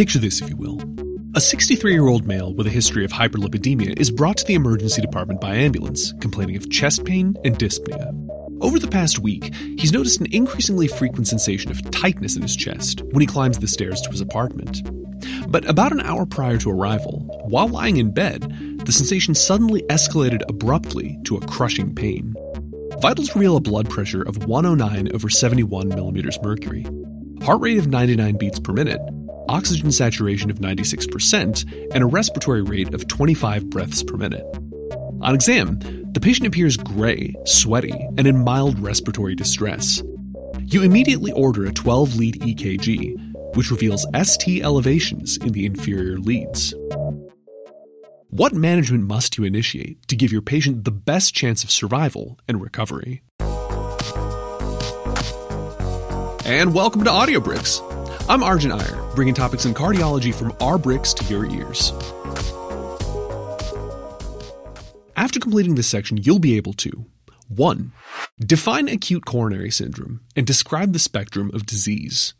Picture this, if you will. A 63 year old male with a history of hyperlipidemia is brought to the emergency department by ambulance, complaining of chest pain and dyspnea. Over the past week, he's noticed an increasingly frequent sensation of tightness in his chest when he climbs the stairs to his apartment. But about an hour prior to arrival, while lying in bed, the sensation suddenly escalated abruptly to a crushing pain. Vitals reveal a blood pressure of 109 over 71 millimeters mercury, heart rate of 99 beats per minute, oxygen saturation of 96%, and a respiratory rate of 25 breaths per minute. On exam, the patient appears gray, sweaty, and in mild respiratory distress. You immediately order a 12 lead EKG, which reveals ST elevations in the inferior leads. What management must you initiate to give your patient the best chance of survival and recovery? And welcome to Audio Bricks. I'm Arjun Iyer, bringing topics in cardiology from our bricks to your ears. After completing this section, you'll be able to 1. Define acute coronary syndrome and describe the spectrum of disease.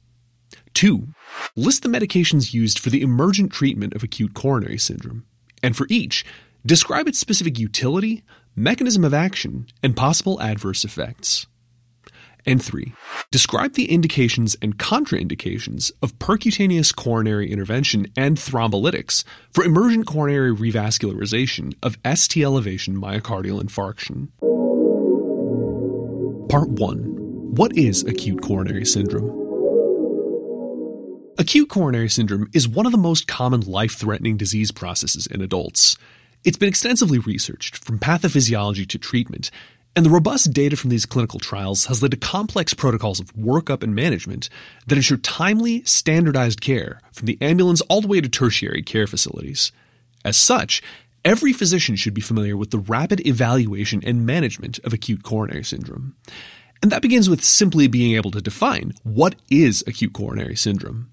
2. List the medications used for the emergent treatment of acute coronary syndrome, and for each, describe its specific utility, mechanism of action, and possible adverse effects. And 3. Describe the indications and contraindications of percutaneous coronary intervention and thrombolytics for emergent coronary revascularization of ST elevation myocardial infarction. Part 1 What is acute coronary syndrome? Acute coronary syndrome is one of the most common life threatening disease processes in adults. It's been extensively researched, from pathophysiology to treatment, and the robust data from these clinical trials has led to complex protocols of workup and management that ensure timely, standardized care from the ambulance all the way to tertiary care facilities. As such, every physician should be familiar with the rapid evaluation and management of acute coronary syndrome. And that begins with simply being able to define what is acute coronary syndrome.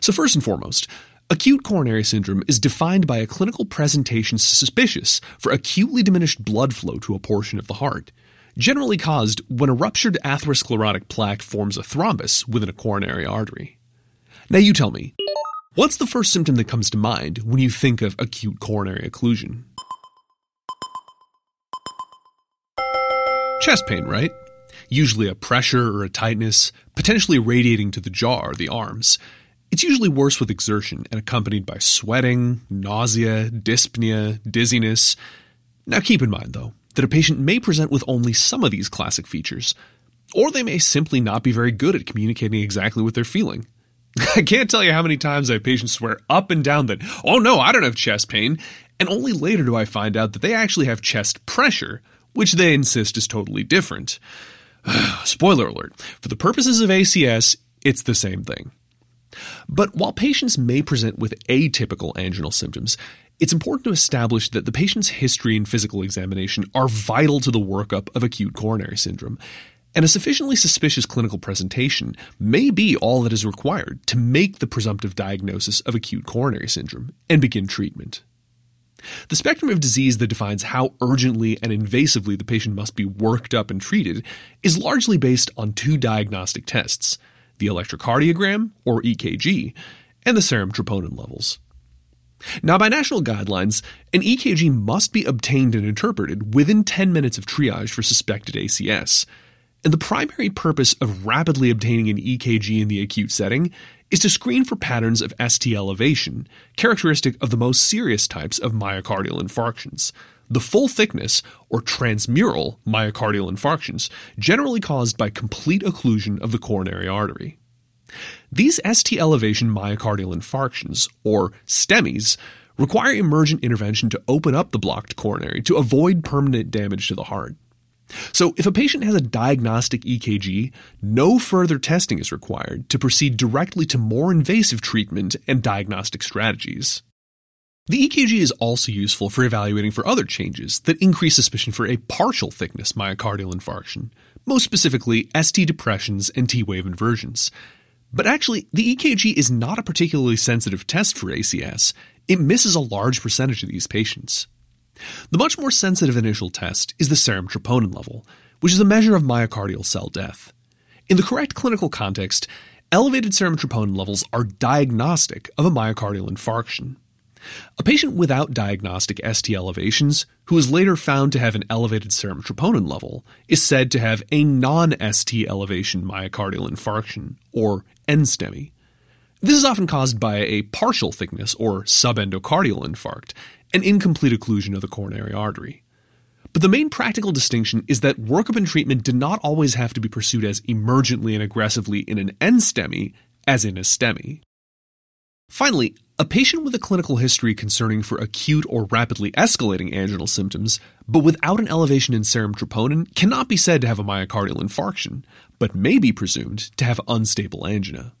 So, first and foremost, Acute coronary syndrome is defined by a clinical presentation suspicious for acutely diminished blood flow to a portion of the heart, generally caused when a ruptured atherosclerotic plaque forms a thrombus within a coronary artery. Now you tell me, what's the first symptom that comes to mind when you think of acute coronary occlusion? Chest pain, right? Usually a pressure or a tightness, potentially radiating to the jaw or the arms. It's usually worse with exertion and accompanied by sweating, nausea, dyspnea, dizziness. Now keep in mind, though, that a patient may present with only some of these classic features, or they may simply not be very good at communicating exactly what they're feeling. I can't tell you how many times I have patients swear up and down that, oh no, I don't have chest pain, and only later do I find out that they actually have chest pressure, which they insist is totally different. Spoiler alert, for the purposes of ACS, it's the same thing. But while patients may present with atypical anginal symptoms, it's important to establish that the patient's history and physical examination are vital to the workup of acute coronary syndrome, and a sufficiently suspicious clinical presentation may be all that is required to make the presumptive diagnosis of acute coronary syndrome and begin treatment. The spectrum of disease that defines how urgently and invasively the patient must be worked up and treated is largely based on two diagnostic tests the electrocardiogram, or EKG, and the serum troponin levels. Now, by national guidelines, an EKG must be obtained and interpreted within 10 minutes of triage for suspected ACS. And the primary purpose of rapidly obtaining an EKG in the acute setting is to screen for patterns of ST elevation, characteristic of the most serious types of myocardial infarctions, the full thickness or transmural myocardial infarctions, generally caused by complete occlusion of the coronary artery. These ST elevation myocardial infarctions, or STEMIs, require emergent intervention to open up the blocked coronary to avoid permanent damage to the heart. So, if a patient has a diagnostic EKG, no further testing is required to proceed directly to more invasive treatment and diagnostic strategies. The EKG is also useful for evaluating for other changes that increase suspicion for a partial thickness myocardial infarction, most specifically ST depressions and T wave inversions. But actually, the EKG is not a particularly sensitive test for ACS. It misses a large percentage of these patients. The much more sensitive initial test is the serum troponin level, which is a measure of myocardial cell death. In the correct clinical context, elevated serum troponin levels are diagnostic of a myocardial infarction. A patient without diagnostic ST elevations, who is later found to have an elevated serum troponin level, is said to have a non ST elevation myocardial infarction, or NSTEMI. This is often caused by a partial thickness or subendocardial infarct, an incomplete occlusion of the coronary artery. But the main practical distinction is that workup and treatment did not always have to be pursued as emergently and aggressively in an NSTEMI as in a STEMI. Finally, a patient with a clinical history concerning for acute or rapidly escalating anginal symptoms, but without an elevation in serum troponin, cannot be said to have a myocardial infarction, but may be presumed to have unstable angina.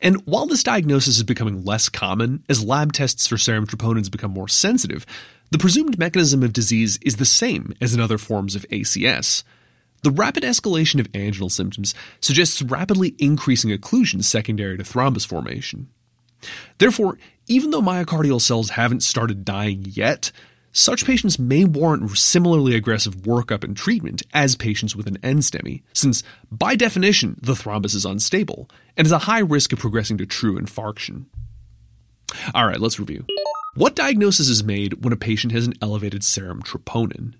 And while this diagnosis is becoming less common as lab tests for serum troponins become more sensitive, the presumed mechanism of disease is the same as in other forms of ACS. The rapid escalation of anginal symptoms suggests rapidly increasing occlusion secondary to thrombus formation. Therefore, even though myocardial cells haven't started dying yet, such patients may warrant similarly aggressive workup and treatment as patients with an NSTEMI, since by definition the thrombus is unstable and has a high risk of progressing to true infarction. Alright, let's review. What diagnosis is made when a patient has an elevated serum troponin?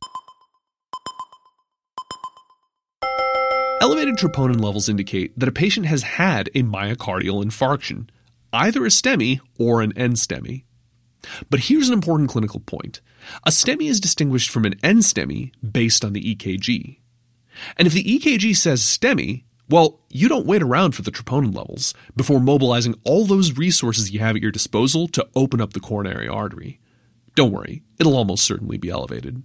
Elevated troponin levels indicate that a patient has had a myocardial infarction, either a STEMI or an NSTEMI. But here's an important clinical point. A STEMI is distinguished from an NSTEMI based on the EKG. And if the EKG says STEMI, well, you don't wait around for the troponin levels before mobilizing all those resources you have at your disposal to open up the coronary artery. Don't worry, it'll almost certainly be elevated.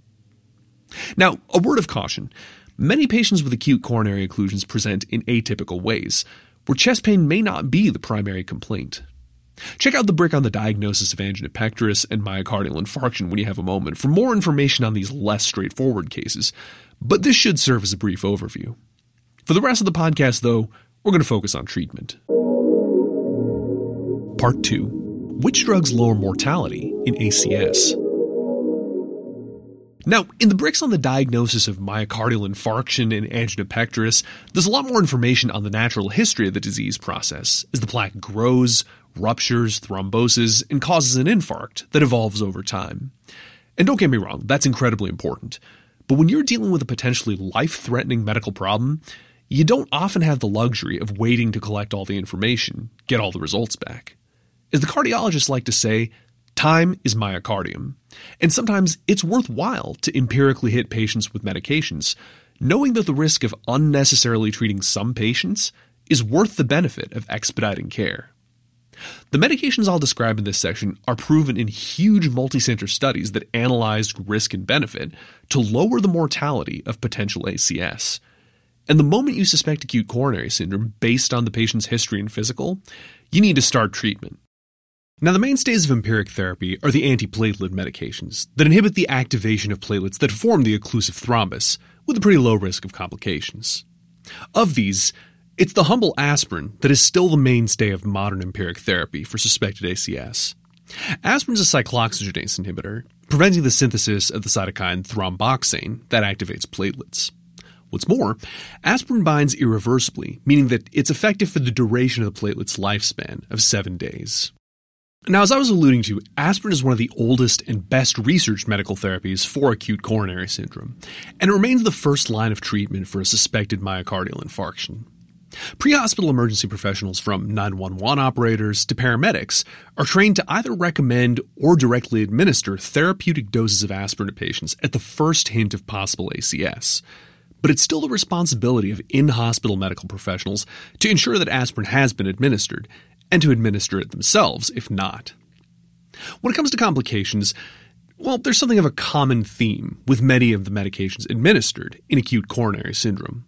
Now, a word of caution. Many patients with acute coronary occlusions present in atypical ways, where chest pain may not be the primary complaint. Check out the brick on the diagnosis of angina pectoris and myocardial infarction when you have a moment for more information on these less straightforward cases, but this should serve as a brief overview. For the rest of the podcast, though, we're going to focus on treatment. Part 2 Which drugs lower mortality in ACS? Now, in the bricks on the diagnosis of myocardial infarction and angina pectoris, there's a lot more information on the natural history of the disease process as the plaque grows, ruptures, thromboses, and causes an infarct that evolves over time. And don't get me wrong, that's incredibly important. But when you're dealing with a potentially life threatening medical problem, you don't often have the luxury of waiting to collect all the information, get all the results back. As the cardiologists like to say, Time is myocardium, and sometimes it's worthwhile to empirically hit patients with medications, knowing that the risk of unnecessarily treating some patients is worth the benefit of expediting care. The medications I'll describe in this section are proven in huge multicenter studies that analyzed risk and benefit to lower the mortality of potential ACS. And the moment you suspect acute coronary syndrome based on the patient's history and physical, you need to start treatment. Now, the mainstays of empiric therapy are the antiplatelet medications that inhibit the activation of platelets that form the occlusive thrombus, with a pretty low risk of complications. Of these, it's the humble aspirin that is still the mainstay of modern empiric therapy for suspected ACS. Aspirin is a cyclooxygenase inhibitor, preventing the synthesis of the cytokine thromboxane that activates platelets. What's more, aspirin binds irreversibly, meaning that it's effective for the duration of the platelet's lifespan of seven days. Now, as I was alluding to, aspirin is one of the oldest and best researched medical therapies for acute coronary syndrome, and it remains the first line of treatment for a suspected myocardial infarction. Pre hospital emergency professionals from 911 operators to paramedics are trained to either recommend or directly administer therapeutic doses of aspirin to patients at the first hint of possible ACS. But it's still the responsibility of in hospital medical professionals to ensure that aspirin has been administered and to administer it themselves if not. When it comes to complications, well, there's something of a common theme with many of the medications administered in acute coronary syndrome.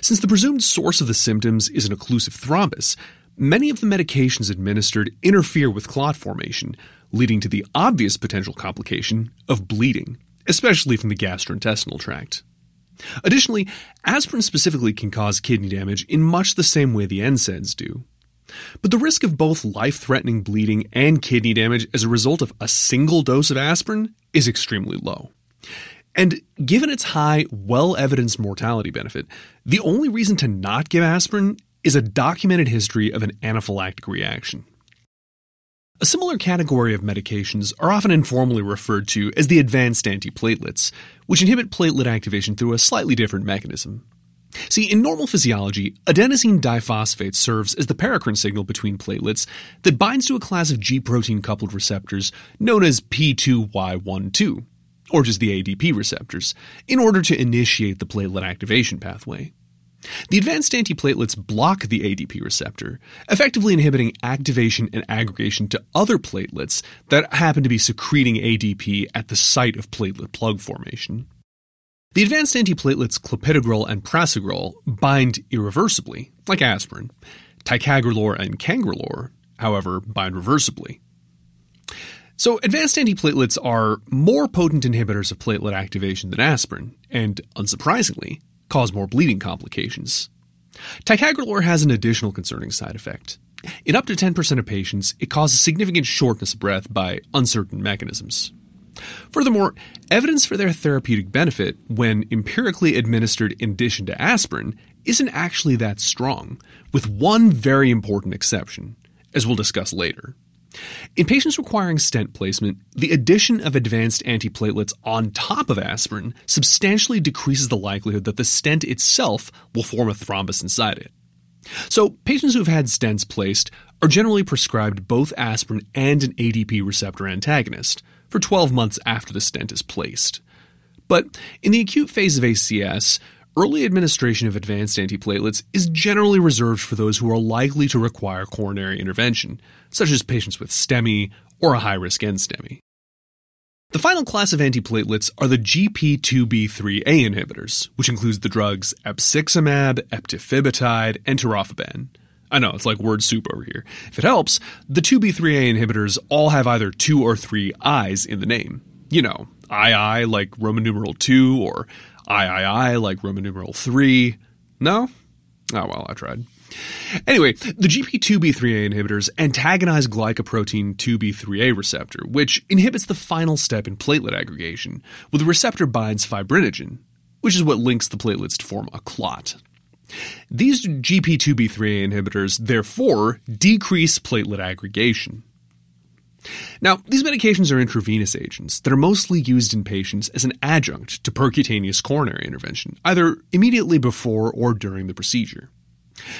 Since the presumed source of the symptoms is an occlusive thrombus, many of the medications administered interfere with clot formation, leading to the obvious potential complication of bleeding, especially from the gastrointestinal tract. Additionally, aspirin specifically can cause kidney damage in much the same way the NSAIDs do. But the risk of both life threatening bleeding and kidney damage as a result of a single dose of aspirin is extremely low. And given its high, well evidenced mortality benefit, the only reason to not give aspirin is a documented history of an anaphylactic reaction. A similar category of medications are often informally referred to as the advanced antiplatelets, which inhibit platelet activation through a slightly different mechanism. See, in normal physiology, adenosine diphosphate serves as the paracrine signal between platelets that binds to a class of G protein coupled receptors known as P2Y12, or just the ADP receptors, in order to initiate the platelet activation pathway. The advanced antiplatelets block the ADP receptor, effectively inhibiting activation and aggregation to other platelets that happen to be secreting ADP at the site of platelet plug formation. The advanced antiplatelets clopidogrel and prasugrel bind irreversibly, like aspirin. Ticagrelor and cangrelor, however, bind reversibly. So, advanced antiplatelets are more potent inhibitors of platelet activation than aspirin, and unsurprisingly, cause more bleeding complications. Ticagrelor has an additional concerning side effect. In up to 10% of patients, it causes significant shortness of breath by uncertain mechanisms. Furthermore, evidence for their therapeutic benefit when empirically administered in addition to aspirin isn't actually that strong, with one very important exception, as we'll discuss later. In patients requiring stent placement, the addition of advanced antiplatelets on top of aspirin substantially decreases the likelihood that the stent itself will form a thrombus inside it. So, patients who have had stents placed are generally prescribed both aspirin and an ADP receptor antagonist for 12 months after the stent is placed. But in the acute phase of ACS, early administration of advanced antiplatelets is generally reserved for those who are likely to require coronary intervention, such as patients with STEMI or a high risk NSTEMI. The final class of antiplatelets are the GP2B3A inhibitors, which includes the drugs abciximab, eptifibatide, and tirofiban. I know, it's like word soup over here. If it helps, the 2B3A inhibitors all have either two or three I's in the name. You know, II like Roman numeral 2 or III like Roman numeral 3. No? Oh well, I tried. Anyway, the GP2B3A inhibitors antagonize glycoprotein 2B3A receptor, which inhibits the final step in platelet aggregation, where the receptor binds fibrinogen, which is what links the platelets to form a clot. These GP2B3A inhibitors, therefore, decrease platelet aggregation. Now, these medications are intravenous agents that are mostly used in patients as an adjunct to percutaneous coronary intervention, either immediately before or during the procedure.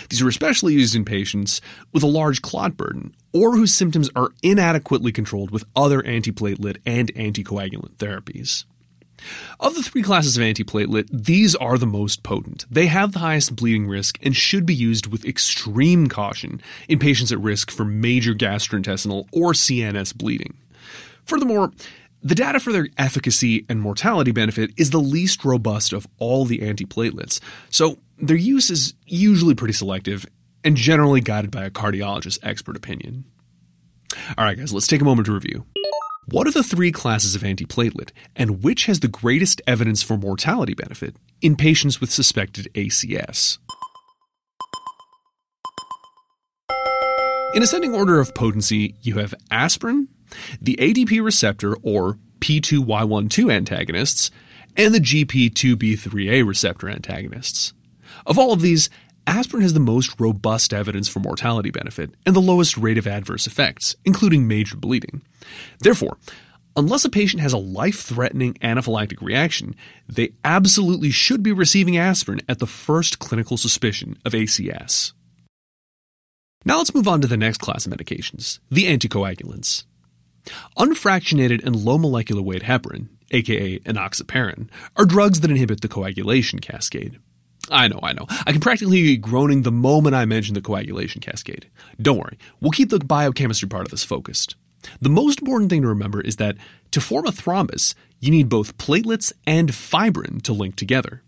These are especially used in patients with a large clot burden or whose symptoms are inadequately controlled with other antiplatelet and anticoagulant therapies. Of the three classes of antiplatelet, these are the most potent. They have the highest bleeding risk and should be used with extreme caution in patients at risk for major gastrointestinal or CNS bleeding. Furthermore, the data for their efficacy and mortality benefit is the least robust of all the antiplatelets, so their use is usually pretty selective and generally guided by a cardiologist's expert opinion. All right, guys, let's take a moment to review. What are the three classes of antiplatelet, and which has the greatest evidence for mortality benefit in patients with suspected ACS? In ascending order of potency, you have aspirin, the ADP receptor or P2Y12 antagonists, and the GP2B3A receptor antagonists. Of all of these, aspirin has the most robust evidence for mortality benefit and the lowest rate of adverse effects, including major bleeding. Therefore, unless a patient has a life threatening anaphylactic reaction, they absolutely should be receiving aspirin at the first clinical suspicion of ACS. Now let's move on to the next class of medications, the anticoagulants. Unfractionated and low molecular weight heparin, aka enoxaparin, are drugs that inhibit the coagulation cascade. I know, I know. I can practically be groaning the moment I mention the coagulation cascade. Don't worry, we'll keep the biochemistry part of this focused. The most important thing to remember is that to form a thrombus, you need both platelets and fibrin to link together.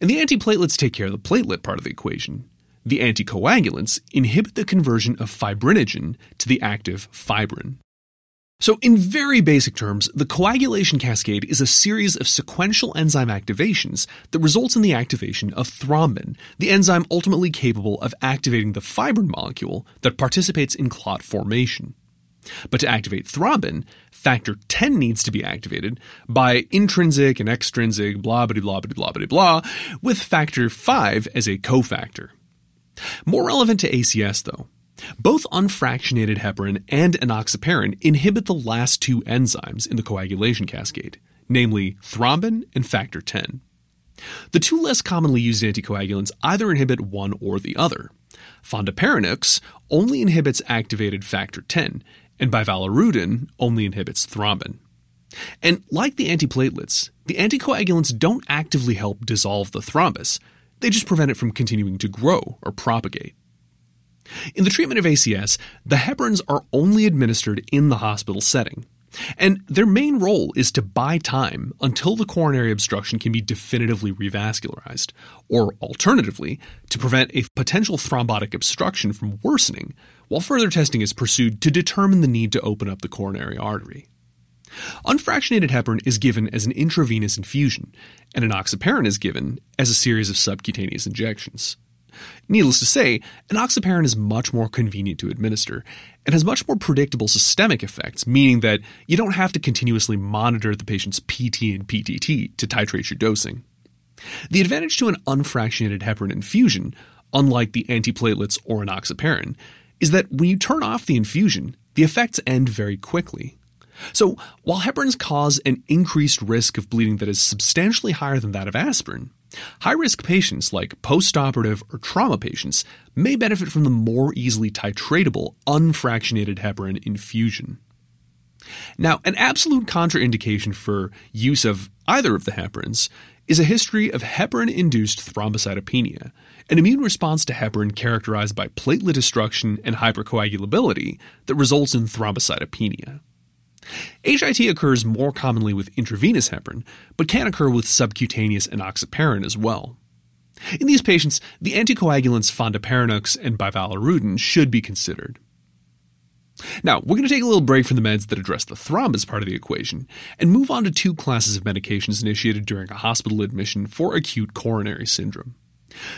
And the antiplatelets take care of the platelet part of the equation. The anticoagulants inhibit the conversion of fibrinogen to the active fibrin. So, in very basic terms, the coagulation cascade is a series of sequential enzyme activations that results in the activation of thrombin, the enzyme ultimately capable of activating the fibrin molecule that participates in clot formation. But to activate thrombin, factor 10 needs to be activated by intrinsic and extrinsic blah blah blah blah blah blah, with factor 5 as a cofactor. More relevant to ACS, though, both unfractionated heparin and enoxaparin inhibit the last two enzymes in the coagulation cascade, namely thrombin and factor 10. The two less commonly used anticoagulants either inhibit one or the other. Fondaparinux only inhibits activated factor 10, and bivalirudin only inhibits thrombin. And like the antiplatelets, the anticoagulants don't actively help dissolve the thrombus, they just prevent it from continuing to grow or propagate. In the treatment of ACS, the heparins are only administered in the hospital setting, and their main role is to buy time until the coronary obstruction can be definitively revascularized, or alternatively, to prevent a potential thrombotic obstruction from worsening, while further testing is pursued to determine the need to open up the coronary artery. Unfractionated heparin is given as an intravenous infusion, and enoxaparin is given as a series of subcutaneous injections. Needless to say, enoxaparin is much more convenient to administer and has much more predictable systemic effects, meaning that you don't have to continuously monitor the patient's PT and PTT to titrate your dosing. The advantage to an unfractionated heparin infusion, unlike the antiplatelets or enoxaparin, is that when you turn off the infusion, the effects end very quickly. So, while heparins cause an increased risk of bleeding that is substantially higher than that of aspirin, high risk patients like postoperative or trauma patients may benefit from the more easily titratable unfractionated heparin infusion. Now, an absolute contraindication for use of either of the heparins is a history of heparin induced thrombocytopenia, an immune response to heparin characterized by platelet destruction and hypercoagulability that results in thrombocytopenia. HIT occurs more commonly with intravenous heparin, but can occur with subcutaneous enoxaparin as well. In these patients, the anticoagulants fondaparinux and bivalirudin should be considered. Now, we're going to take a little break from the meds that address the thrombus part of the equation and move on to two classes of medications initiated during a hospital admission for acute coronary syndrome.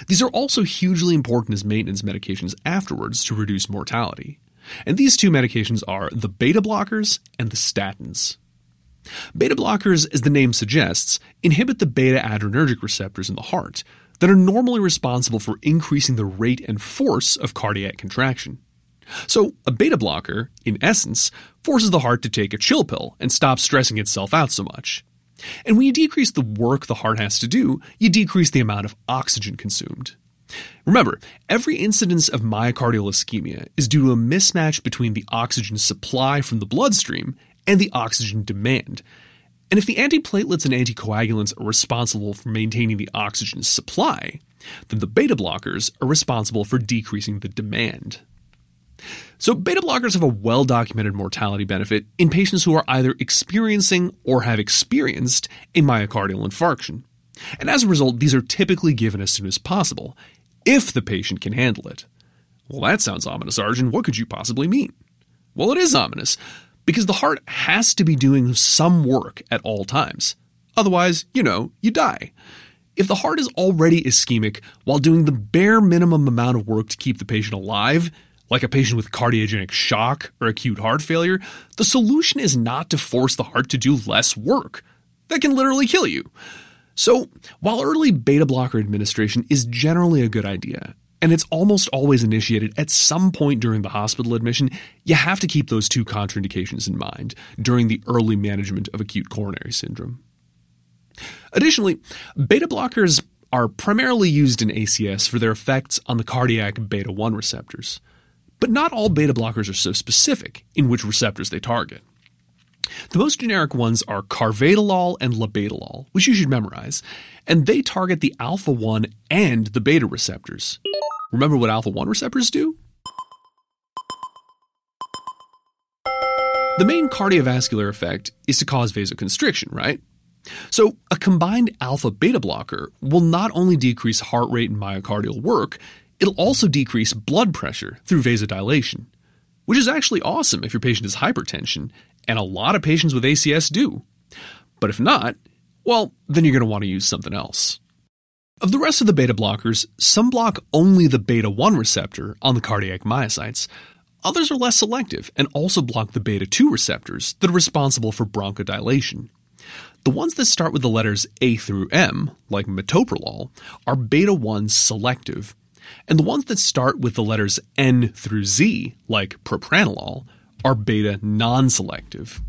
These are also hugely important as maintenance medications afterwards to reduce mortality. And these two medications are the beta blockers and the statins. Beta blockers, as the name suggests, inhibit the beta adrenergic receptors in the heart that are normally responsible for increasing the rate and force of cardiac contraction. So, a beta blocker, in essence, forces the heart to take a chill pill and stop stressing itself out so much. And when you decrease the work the heart has to do, you decrease the amount of oxygen consumed. Remember, every incidence of myocardial ischemia is due to a mismatch between the oxygen supply from the bloodstream and the oxygen demand. And if the antiplatelets and anticoagulants are responsible for maintaining the oxygen supply, then the beta blockers are responsible for decreasing the demand. So, beta blockers have a well documented mortality benefit in patients who are either experiencing or have experienced a myocardial infarction. And as a result, these are typically given as soon as possible, if the patient can handle it. Well, that sounds ominous, Arjun. What could you possibly mean? Well, it is ominous, because the heart has to be doing some work at all times. Otherwise, you know, you die. If the heart is already ischemic while doing the bare minimum amount of work to keep the patient alive, like a patient with cardiogenic shock or acute heart failure, the solution is not to force the heart to do less work. That can literally kill you. So, while early beta blocker administration is generally a good idea, and it's almost always initiated at some point during the hospital admission, you have to keep those two contraindications in mind during the early management of acute coronary syndrome. Additionally, beta blockers are primarily used in ACS for their effects on the cardiac beta 1 receptors. But not all beta blockers are so specific in which receptors they target. The most generic ones are carvedilol and labetalol, which you should memorize, and they target the alpha 1 and the beta receptors. Remember what alpha 1 receptors do? The main cardiovascular effect is to cause vasoconstriction, right? So, a combined alpha beta blocker will not only decrease heart rate and myocardial work, it'll also decrease blood pressure through vasodilation, which is actually awesome if your patient has hypertension and a lot of patients with ACS do. But if not, well, then you're going to want to use something else. Of the rest of the beta blockers, some block only the beta 1 receptor on the cardiac myocytes. Others are less selective and also block the beta 2 receptors that are responsible for bronchodilation. The ones that start with the letters A through M, like metoprolol, are beta 1 selective, and the ones that start with the letters N through Z, like propranolol, are beta non selective.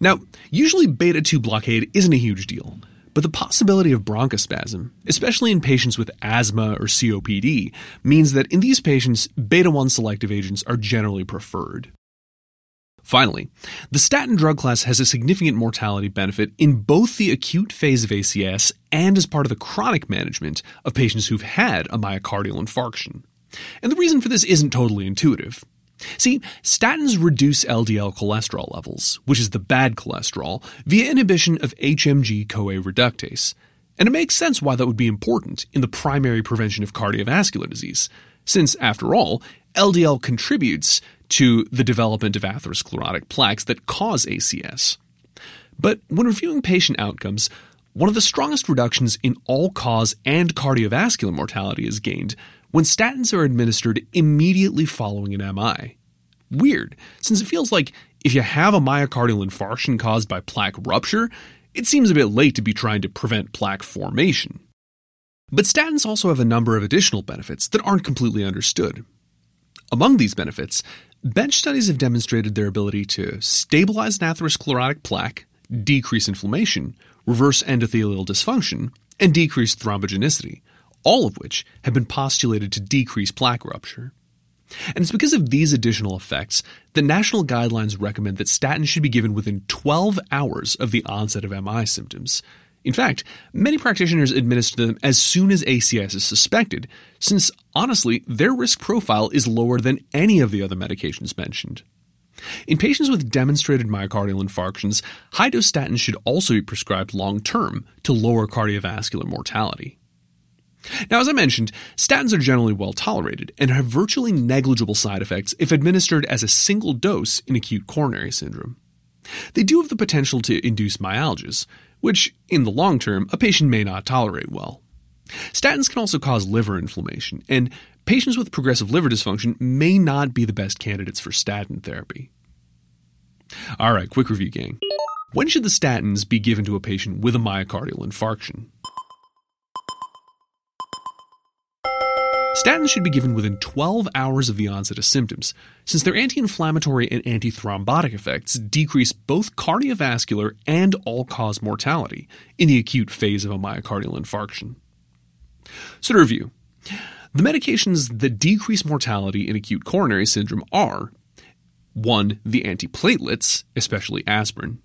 Now, usually beta 2 blockade isn't a huge deal, but the possibility of bronchospasm, especially in patients with asthma or COPD, means that in these patients, beta 1 selective agents are generally preferred. Finally, the statin drug class has a significant mortality benefit in both the acute phase of ACS and as part of the chronic management of patients who've had a myocardial infarction. And the reason for this isn't totally intuitive. See, statins reduce LDL cholesterol levels, which is the bad cholesterol, via inhibition of HMG CoA reductase. And it makes sense why that would be important in the primary prevention of cardiovascular disease, since, after all, LDL contributes to the development of atherosclerotic plaques that cause ACS. But when reviewing patient outcomes, one of the strongest reductions in all cause and cardiovascular mortality is gained when statins are administered immediately following an MI. Weird, since it feels like if you have a myocardial infarction caused by plaque rupture, it seems a bit late to be trying to prevent plaque formation. But statins also have a number of additional benefits that aren't completely understood. Among these benefits, bench studies have demonstrated their ability to stabilize an atherosclerotic plaque, decrease inflammation, reverse endothelial dysfunction, and decrease thrombogenicity, all of which have been postulated to decrease plaque rupture. And it's because of these additional effects that national guidelines recommend that statins should be given within 12 hours of the onset of MI symptoms. In fact, many practitioners administer them as soon as ACS is suspected, since honestly, their risk profile is lower than any of the other medications mentioned. In patients with demonstrated myocardial infarctions, high dose statins should also be prescribed long term to lower cardiovascular mortality. Now, as I mentioned, statins are generally well tolerated and have virtually negligible side effects if administered as a single dose in acute coronary syndrome. They do have the potential to induce myalgias, which, in the long term, a patient may not tolerate well. Statins can also cause liver inflammation, and patients with progressive liver dysfunction may not be the best candidates for statin therapy. All right, quick review, gang. When should the statins be given to a patient with a myocardial infarction? Statins should be given within 12 hours of the onset of symptoms, since their anti inflammatory and anti thrombotic effects decrease both cardiovascular and all cause mortality in the acute phase of a myocardial infarction. So, to review, the medications that decrease mortality in acute coronary syndrome are 1. The antiplatelets, especially aspirin,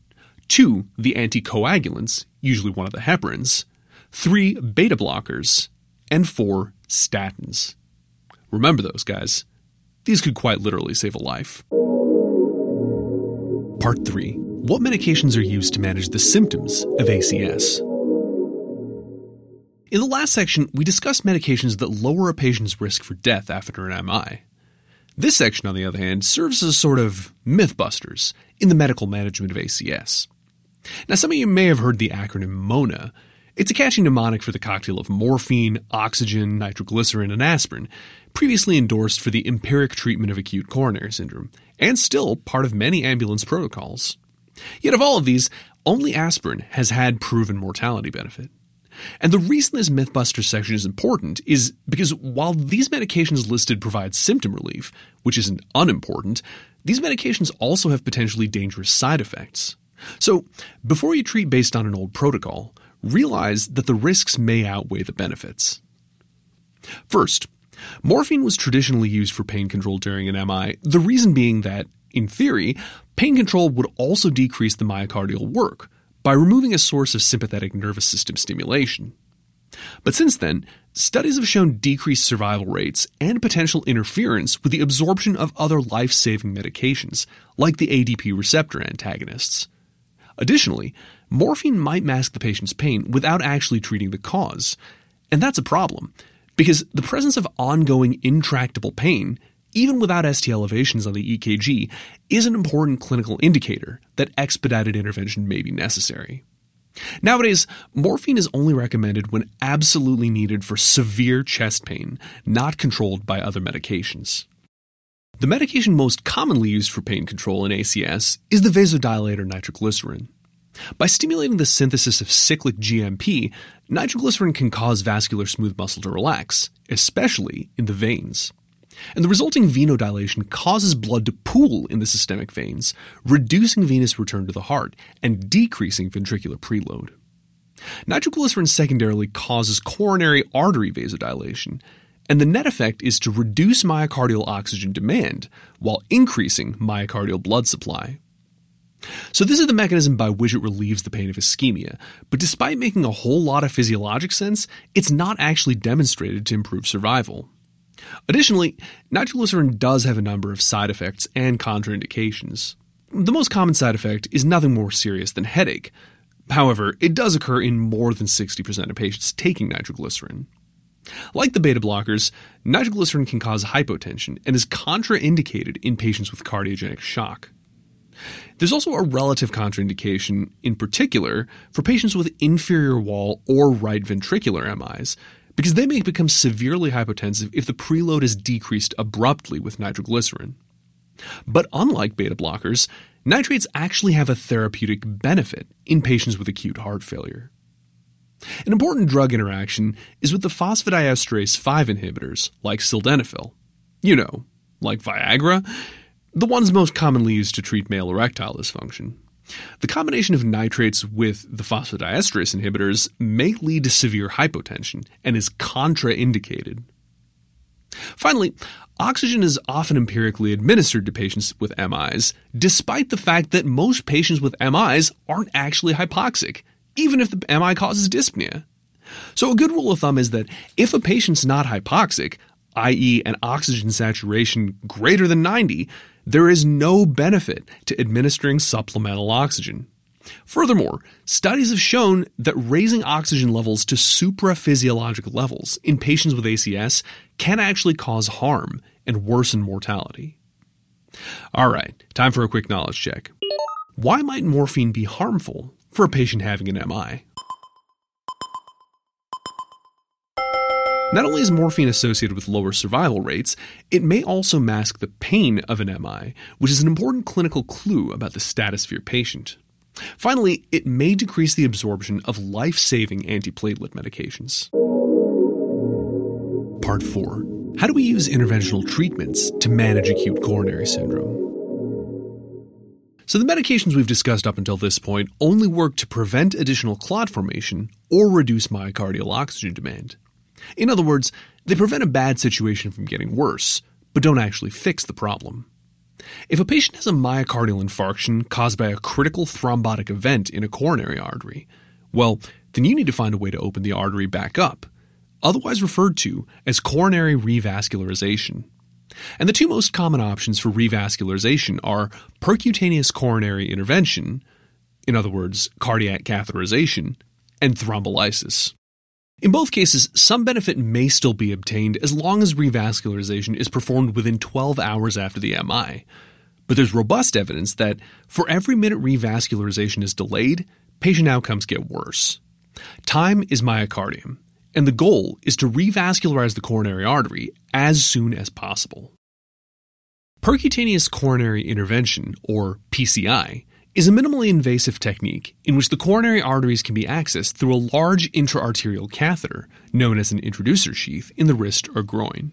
2. The anticoagulants, usually one of the heparins, 3. Beta blockers, and 4 statins. Remember those, guys. These could quite literally save a life. Part 3 What medications are used to manage the symptoms of ACS? In the last section, we discussed medications that lower a patient's risk for death after an MI. This section, on the other hand, serves as a sort of mythbusters in the medical management of ACS. Now, some of you may have heard the acronym MONA, it's a catchy mnemonic for the cocktail of morphine, oxygen, nitroglycerin, and aspirin, previously endorsed for the empiric treatment of acute coronary syndrome, and still part of many ambulance protocols. Yet of all of these, only aspirin has had proven mortality benefit. And the reason this Mythbuster section is important is because while these medications listed provide symptom relief, which isn't unimportant, these medications also have potentially dangerous side effects. So, before you treat based on an old protocol, realize that the risks may outweigh the benefits. First, morphine was traditionally used for pain control during an MI, the reason being that, in theory, pain control would also decrease the myocardial work by removing a source of sympathetic nervous system stimulation. But since then, studies have shown decreased survival rates and potential interference with the absorption of other life saving medications, like the ADP receptor antagonists. Additionally, morphine might mask the patient's pain without actually treating the cause. And that's a problem, because the presence of ongoing intractable pain, even without ST elevations on the EKG, is an important clinical indicator that expedited intervention may be necessary. Nowadays, morphine is only recommended when absolutely needed for severe chest pain, not controlled by other medications. The medication most commonly used for pain control in ACS is the vasodilator nitroglycerin. By stimulating the synthesis of cyclic GMP, nitroglycerin can cause vascular smooth muscle to relax, especially in the veins. And the resulting venodilation causes blood to pool in the systemic veins, reducing venous return to the heart and decreasing ventricular preload. Nitroglycerin secondarily causes coronary artery vasodilation, and the net effect is to reduce myocardial oxygen demand while increasing myocardial blood supply. So, this is the mechanism by which it relieves the pain of ischemia, but despite making a whole lot of physiologic sense, it's not actually demonstrated to improve survival. Additionally, nitroglycerin does have a number of side effects and contraindications. The most common side effect is nothing more serious than headache. However, it does occur in more than 60% of patients taking nitroglycerin. Like the beta blockers, nitroglycerin can cause hypotension and is contraindicated in patients with cardiogenic shock. There's also a relative contraindication, in particular, for patients with inferior wall or right ventricular MIs, because they may become severely hypotensive if the preload is decreased abruptly with nitroglycerin. But unlike beta blockers, nitrates actually have a therapeutic benefit in patients with acute heart failure. An important drug interaction is with the phosphodiesterase 5 inhibitors, like sildenafil. You know, like Viagra, the ones most commonly used to treat male erectile dysfunction. The combination of nitrates with the phosphodiesterase inhibitors may lead to severe hypotension and is contraindicated. Finally, oxygen is often empirically administered to patients with MIs, despite the fact that most patients with MIs aren't actually hypoxic, even if the MI causes dyspnea. So, a good rule of thumb is that if a patient's not hypoxic, i.e., an oxygen saturation greater than 90, there is no benefit to administering supplemental oxygen. Furthermore, studies have shown that raising oxygen levels to supraphysiologic levels in patients with ACS can actually cause harm and worsen mortality. All right, time for a quick knowledge check. Why might morphine be harmful for a patient having an MI? Not only is morphine associated with lower survival rates, it may also mask the pain of an MI, which is an important clinical clue about the status of your patient. Finally, it may decrease the absorption of life saving antiplatelet medications. Part 4 How do we use interventional treatments to manage acute coronary syndrome? So, the medications we've discussed up until this point only work to prevent additional clot formation or reduce myocardial oxygen demand. In other words, they prevent a bad situation from getting worse, but don't actually fix the problem. If a patient has a myocardial infarction caused by a critical thrombotic event in a coronary artery, well, then you need to find a way to open the artery back up, otherwise referred to as coronary revascularization. And the two most common options for revascularization are percutaneous coronary intervention, in other words, cardiac catheterization, and thrombolysis. In both cases, some benefit may still be obtained as long as revascularization is performed within 12 hours after the MI. But there's robust evidence that for every minute revascularization is delayed, patient outcomes get worse. Time is myocardium, and the goal is to revascularize the coronary artery as soon as possible. Percutaneous coronary intervention, or PCI, is a minimally invasive technique in which the coronary arteries can be accessed through a large intraarterial catheter, known as an introducer sheath, in the wrist or groin.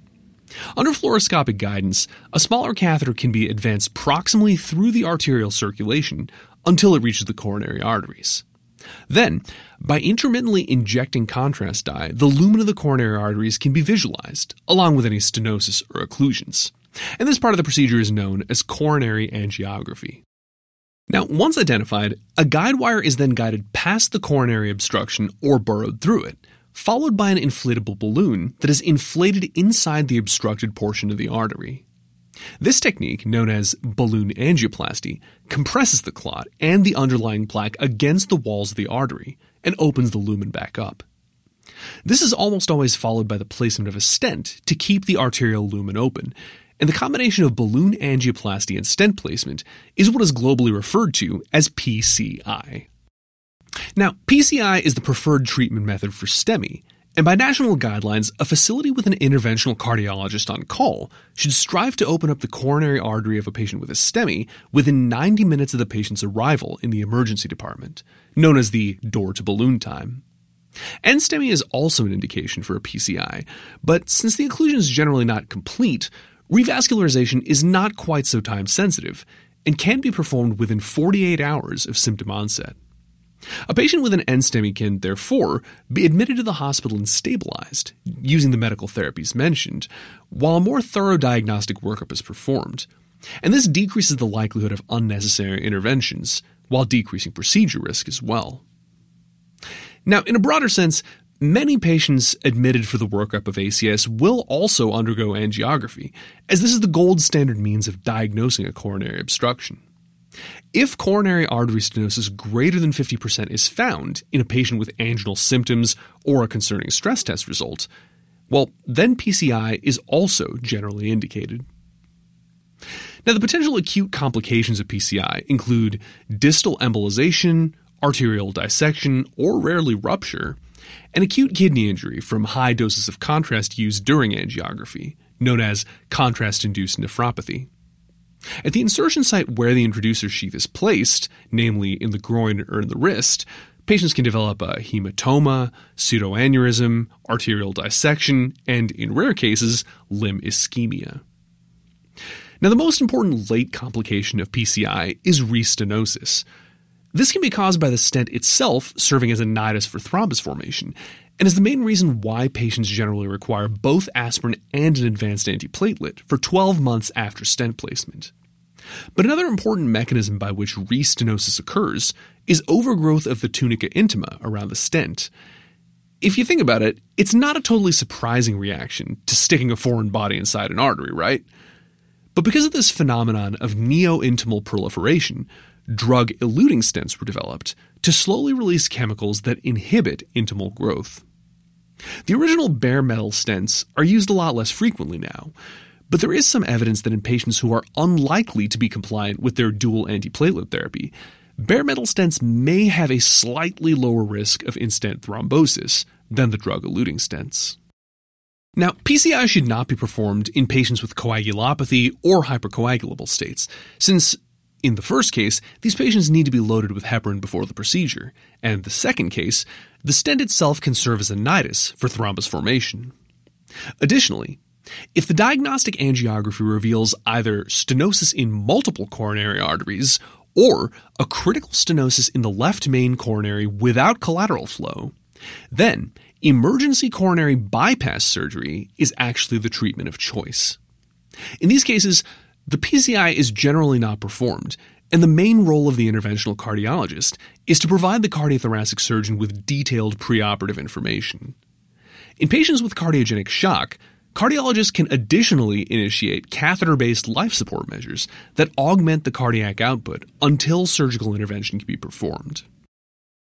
Under fluoroscopic guidance, a smaller catheter can be advanced proximally through the arterial circulation until it reaches the coronary arteries. Then, by intermittently injecting contrast dye, the lumen of the coronary arteries can be visualized, along with any stenosis or occlusions. And this part of the procedure is known as coronary angiography. Now, once identified, a guide wire is then guided past the coronary obstruction or burrowed through it, followed by an inflatable balloon that is inflated inside the obstructed portion of the artery. This technique, known as balloon angioplasty, compresses the clot and the underlying plaque against the walls of the artery and opens the lumen back up. This is almost always followed by the placement of a stent to keep the arterial lumen open, and the combination of balloon angioplasty and stent placement is what is globally referred to as PCI. Now, PCI is the preferred treatment method for STEMI, And by national guidelines, a facility with an interventional cardiologist on call should strive to open up the coronary artery of a patient with a STEMI within 90 minutes of the patient's arrival in the emergency department, known as the door to balloon time. NSTEMI is also an indication for a PCI, but since the occlusion is generally not complete, revascularization is not quite so time sensitive and can be performed within 48 hours of symptom onset. A patient with an NSTEMI can, therefore, be admitted to the hospital and stabilized, using the medical therapies mentioned, while a more thorough diagnostic workup is performed. And this decreases the likelihood of unnecessary interventions, while decreasing procedure risk as well. Now, in a broader sense, many patients admitted for the workup of ACS will also undergo angiography, as this is the gold standard means of diagnosing a coronary obstruction. If coronary artery stenosis greater than 50% is found in a patient with anginal symptoms or a concerning stress test result, well, then PCI is also generally indicated. Now, the potential acute complications of PCI include distal embolization, arterial dissection, or rarely rupture, and acute kidney injury from high doses of contrast used during angiography, known as contrast induced nephropathy. At the insertion site where the introducer sheath is placed, namely in the groin or in the wrist, patients can develop a hematoma, pseudoaneurysm, arterial dissection, and in rare cases, limb ischemia. Now, the most important late complication of PCI is restenosis. This can be caused by the stent itself serving as a nidus for thrombus formation, and is the main reason why patients generally require both aspirin and an advanced antiplatelet for 12 months after stent placement. But another important mechanism by which restenosis occurs is overgrowth of the tunica intima around the stent. If you think about it, it's not a totally surprising reaction to sticking a foreign body inside an artery, right? But because of this phenomenon of neo-intimal proliferation, drug eluting stents were developed to slowly release chemicals that inhibit intimal growth. The original bare metal stents are used a lot less frequently now, but there is some evidence that in patients who are unlikely to be compliant with their dual antiplatelet therapy, bare metal stents may have a slightly lower risk of in-stent thrombosis than the drug eluting stents. Now, PCI should not be performed in patients with coagulopathy or hypercoagulable states, since in the first case, these patients need to be loaded with heparin before the procedure, and in the second case, the stent itself can serve as a nidus for thrombus formation. Additionally, if the diagnostic angiography reveals either stenosis in multiple coronary arteries or a critical stenosis in the left main coronary without collateral flow, then emergency coronary bypass surgery is actually the treatment of choice. In these cases, the PCI is generally not performed, and the main role of the interventional cardiologist is to provide the cardiothoracic surgeon with detailed preoperative information. In patients with cardiogenic shock, cardiologists can additionally initiate catheter based life support measures that augment the cardiac output until surgical intervention can be performed.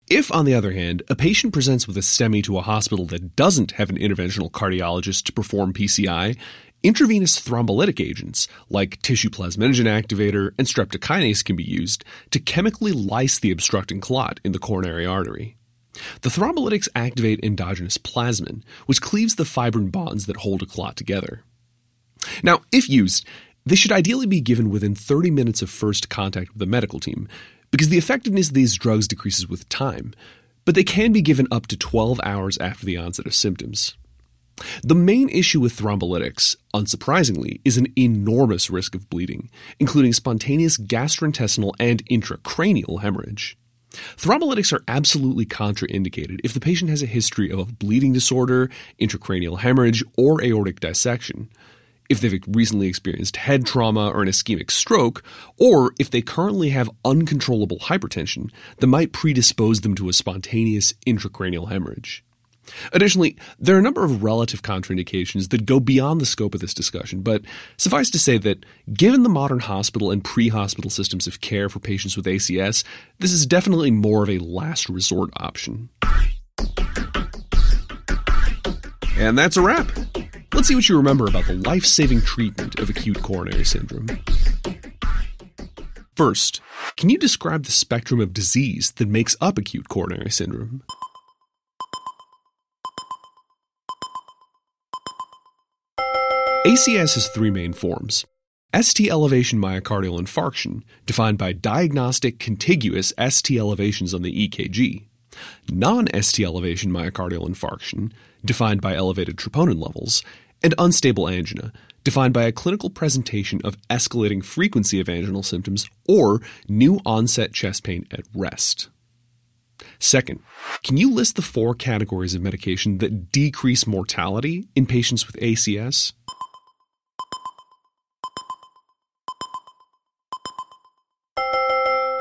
If, on the other hand, a patient presents with a STEMI to a hospital that doesn't have an interventional cardiologist to perform PCI, Intravenous thrombolytic agents like tissue plasminogen activator and streptokinase can be used to chemically lyse the obstructing clot in the coronary artery. The thrombolytics activate endogenous plasmin, which cleaves the fibrin bonds that hold a clot together. Now, if used, they should ideally be given within 30 minutes of first contact with the medical team, because the effectiveness of these drugs decreases with time, but they can be given up to 12 hours after the onset of symptoms. The main issue with thrombolytics, unsurprisingly, is an enormous risk of bleeding, including spontaneous gastrointestinal and intracranial hemorrhage. Thrombolytics are absolutely contraindicated if the patient has a history of a bleeding disorder, intracranial hemorrhage, or aortic dissection, if they've recently experienced head trauma or an ischemic stroke, or if they currently have uncontrollable hypertension that might predispose them to a spontaneous intracranial hemorrhage. Additionally, there are a number of relative contraindications that go beyond the scope of this discussion, but suffice to say that given the modern hospital and pre hospital systems of care for patients with ACS, this is definitely more of a last resort option. And that's a wrap. Let's see what you remember about the life saving treatment of acute coronary syndrome. First, can you describe the spectrum of disease that makes up acute coronary syndrome? ACS has three main forms. ST elevation myocardial infarction, defined by diagnostic contiguous ST elevations on the EKG. Non ST elevation myocardial infarction, defined by elevated troponin levels. And unstable angina, defined by a clinical presentation of escalating frequency of anginal symptoms or new onset chest pain at rest. Second, can you list the four categories of medication that decrease mortality in patients with ACS?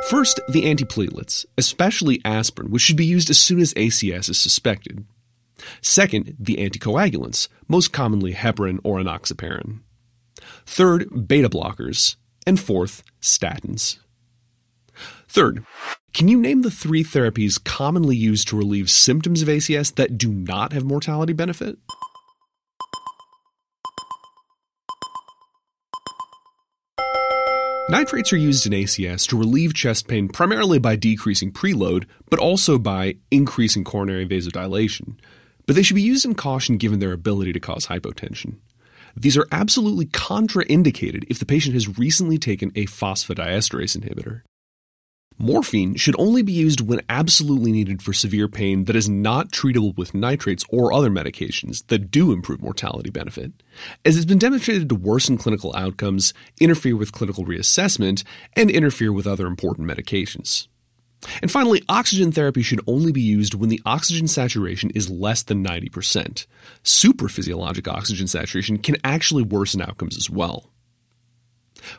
First, the antiplatelets, especially aspirin, which should be used as soon as ACS is suspected. Second, the anticoagulants, most commonly heparin or enoxaparin. Third, beta blockers. And fourth, statins. Third, can you name the three therapies commonly used to relieve symptoms of ACS that do not have mortality benefit? Nitrates are used in ACS to relieve chest pain primarily by decreasing preload, but also by increasing coronary vasodilation. But they should be used in caution given their ability to cause hypotension. These are absolutely contraindicated if the patient has recently taken a phosphodiesterase inhibitor. Morphine should only be used when absolutely needed for severe pain that is not treatable with nitrates or other medications that do improve mortality benefit, as it's been demonstrated to worsen clinical outcomes, interfere with clinical reassessment, and interfere with other important medications. And finally, oxygen therapy should only be used when the oxygen saturation is less than 90%. Supraphysiologic oxygen saturation can actually worsen outcomes as well.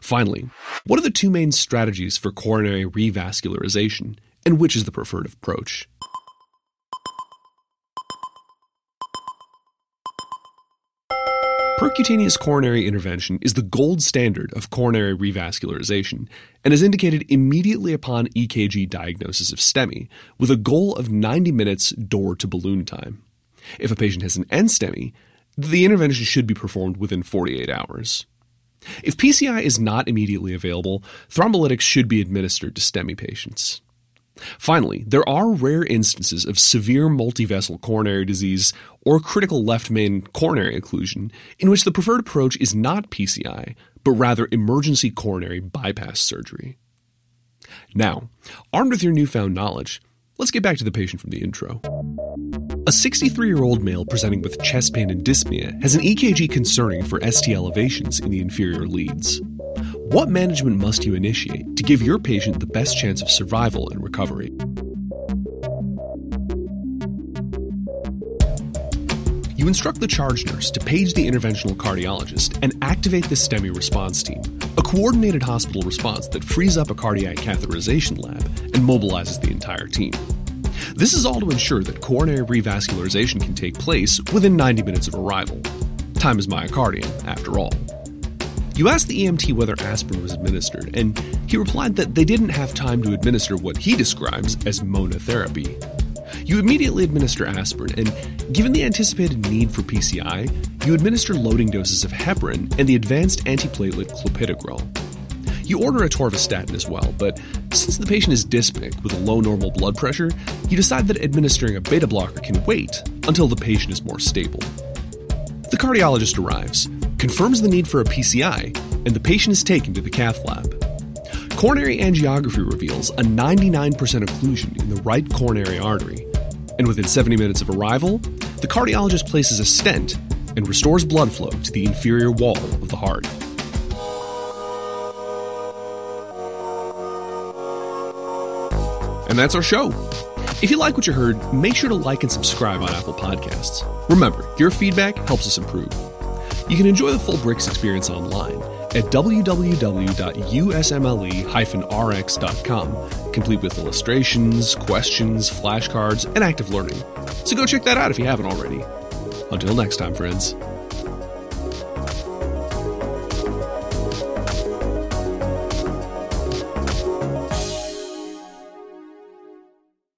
Finally, what are the two main strategies for coronary revascularization, and which is the preferred approach? Percutaneous coronary intervention is the gold standard of coronary revascularization and is indicated immediately upon EKG diagnosis of STEMI, with a goal of 90 minutes door to balloon time. If a patient has an NSTEMI, the intervention should be performed within 48 hours. If PCI is not immediately available, thrombolytics should be administered to STEMI patients. Finally, there are rare instances of severe multivessel coronary disease or critical left main coronary occlusion in which the preferred approach is not PCI, but rather emergency coronary bypass surgery. Now, armed with your newfound knowledge, let's get back to the patient from the intro. A 63 year old male presenting with chest pain and dyspnea has an EKG concerning for ST elevations in the inferior leads. What management must you initiate to give your patient the best chance of survival and recovery? You instruct the charge nurse to page the interventional cardiologist and activate the STEMI response team, a coordinated hospital response that frees up a cardiac catheterization lab and mobilizes the entire team. This is all to ensure that coronary revascularization can take place within 90 minutes of arrival. Time is myocardium, after all. You asked the EMT whether aspirin was administered, and he replied that they didn't have time to administer what he describes as MONA therapy. You immediately administer aspirin, and given the anticipated need for PCI, you administer loading doses of heparin and the advanced antiplatelet clopidogrel. You order atorvastatin as well, but since the patient is dyspneic with a low normal blood pressure, you decide that administering a beta blocker can wait until the patient is more stable. The cardiologist arrives, confirms the need for a PCI, and the patient is taken to the cath lab. Coronary angiography reveals a 99% occlusion in the right coronary artery, and within 70 minutes of arrival, the cardiologist places a stent and restores blood flow to the inferior wall of the heart. And that's our show. If you like what you heard, make sure to like and subscribe on Apple Podcasts. Remember, your feedback helps us improve. You can enjoy the full Bricks experience online at www.usmle-rx.com, complete with illustrations, questions, flashcards, and active learning. So go check that out if you haven't already. Until next time, friends.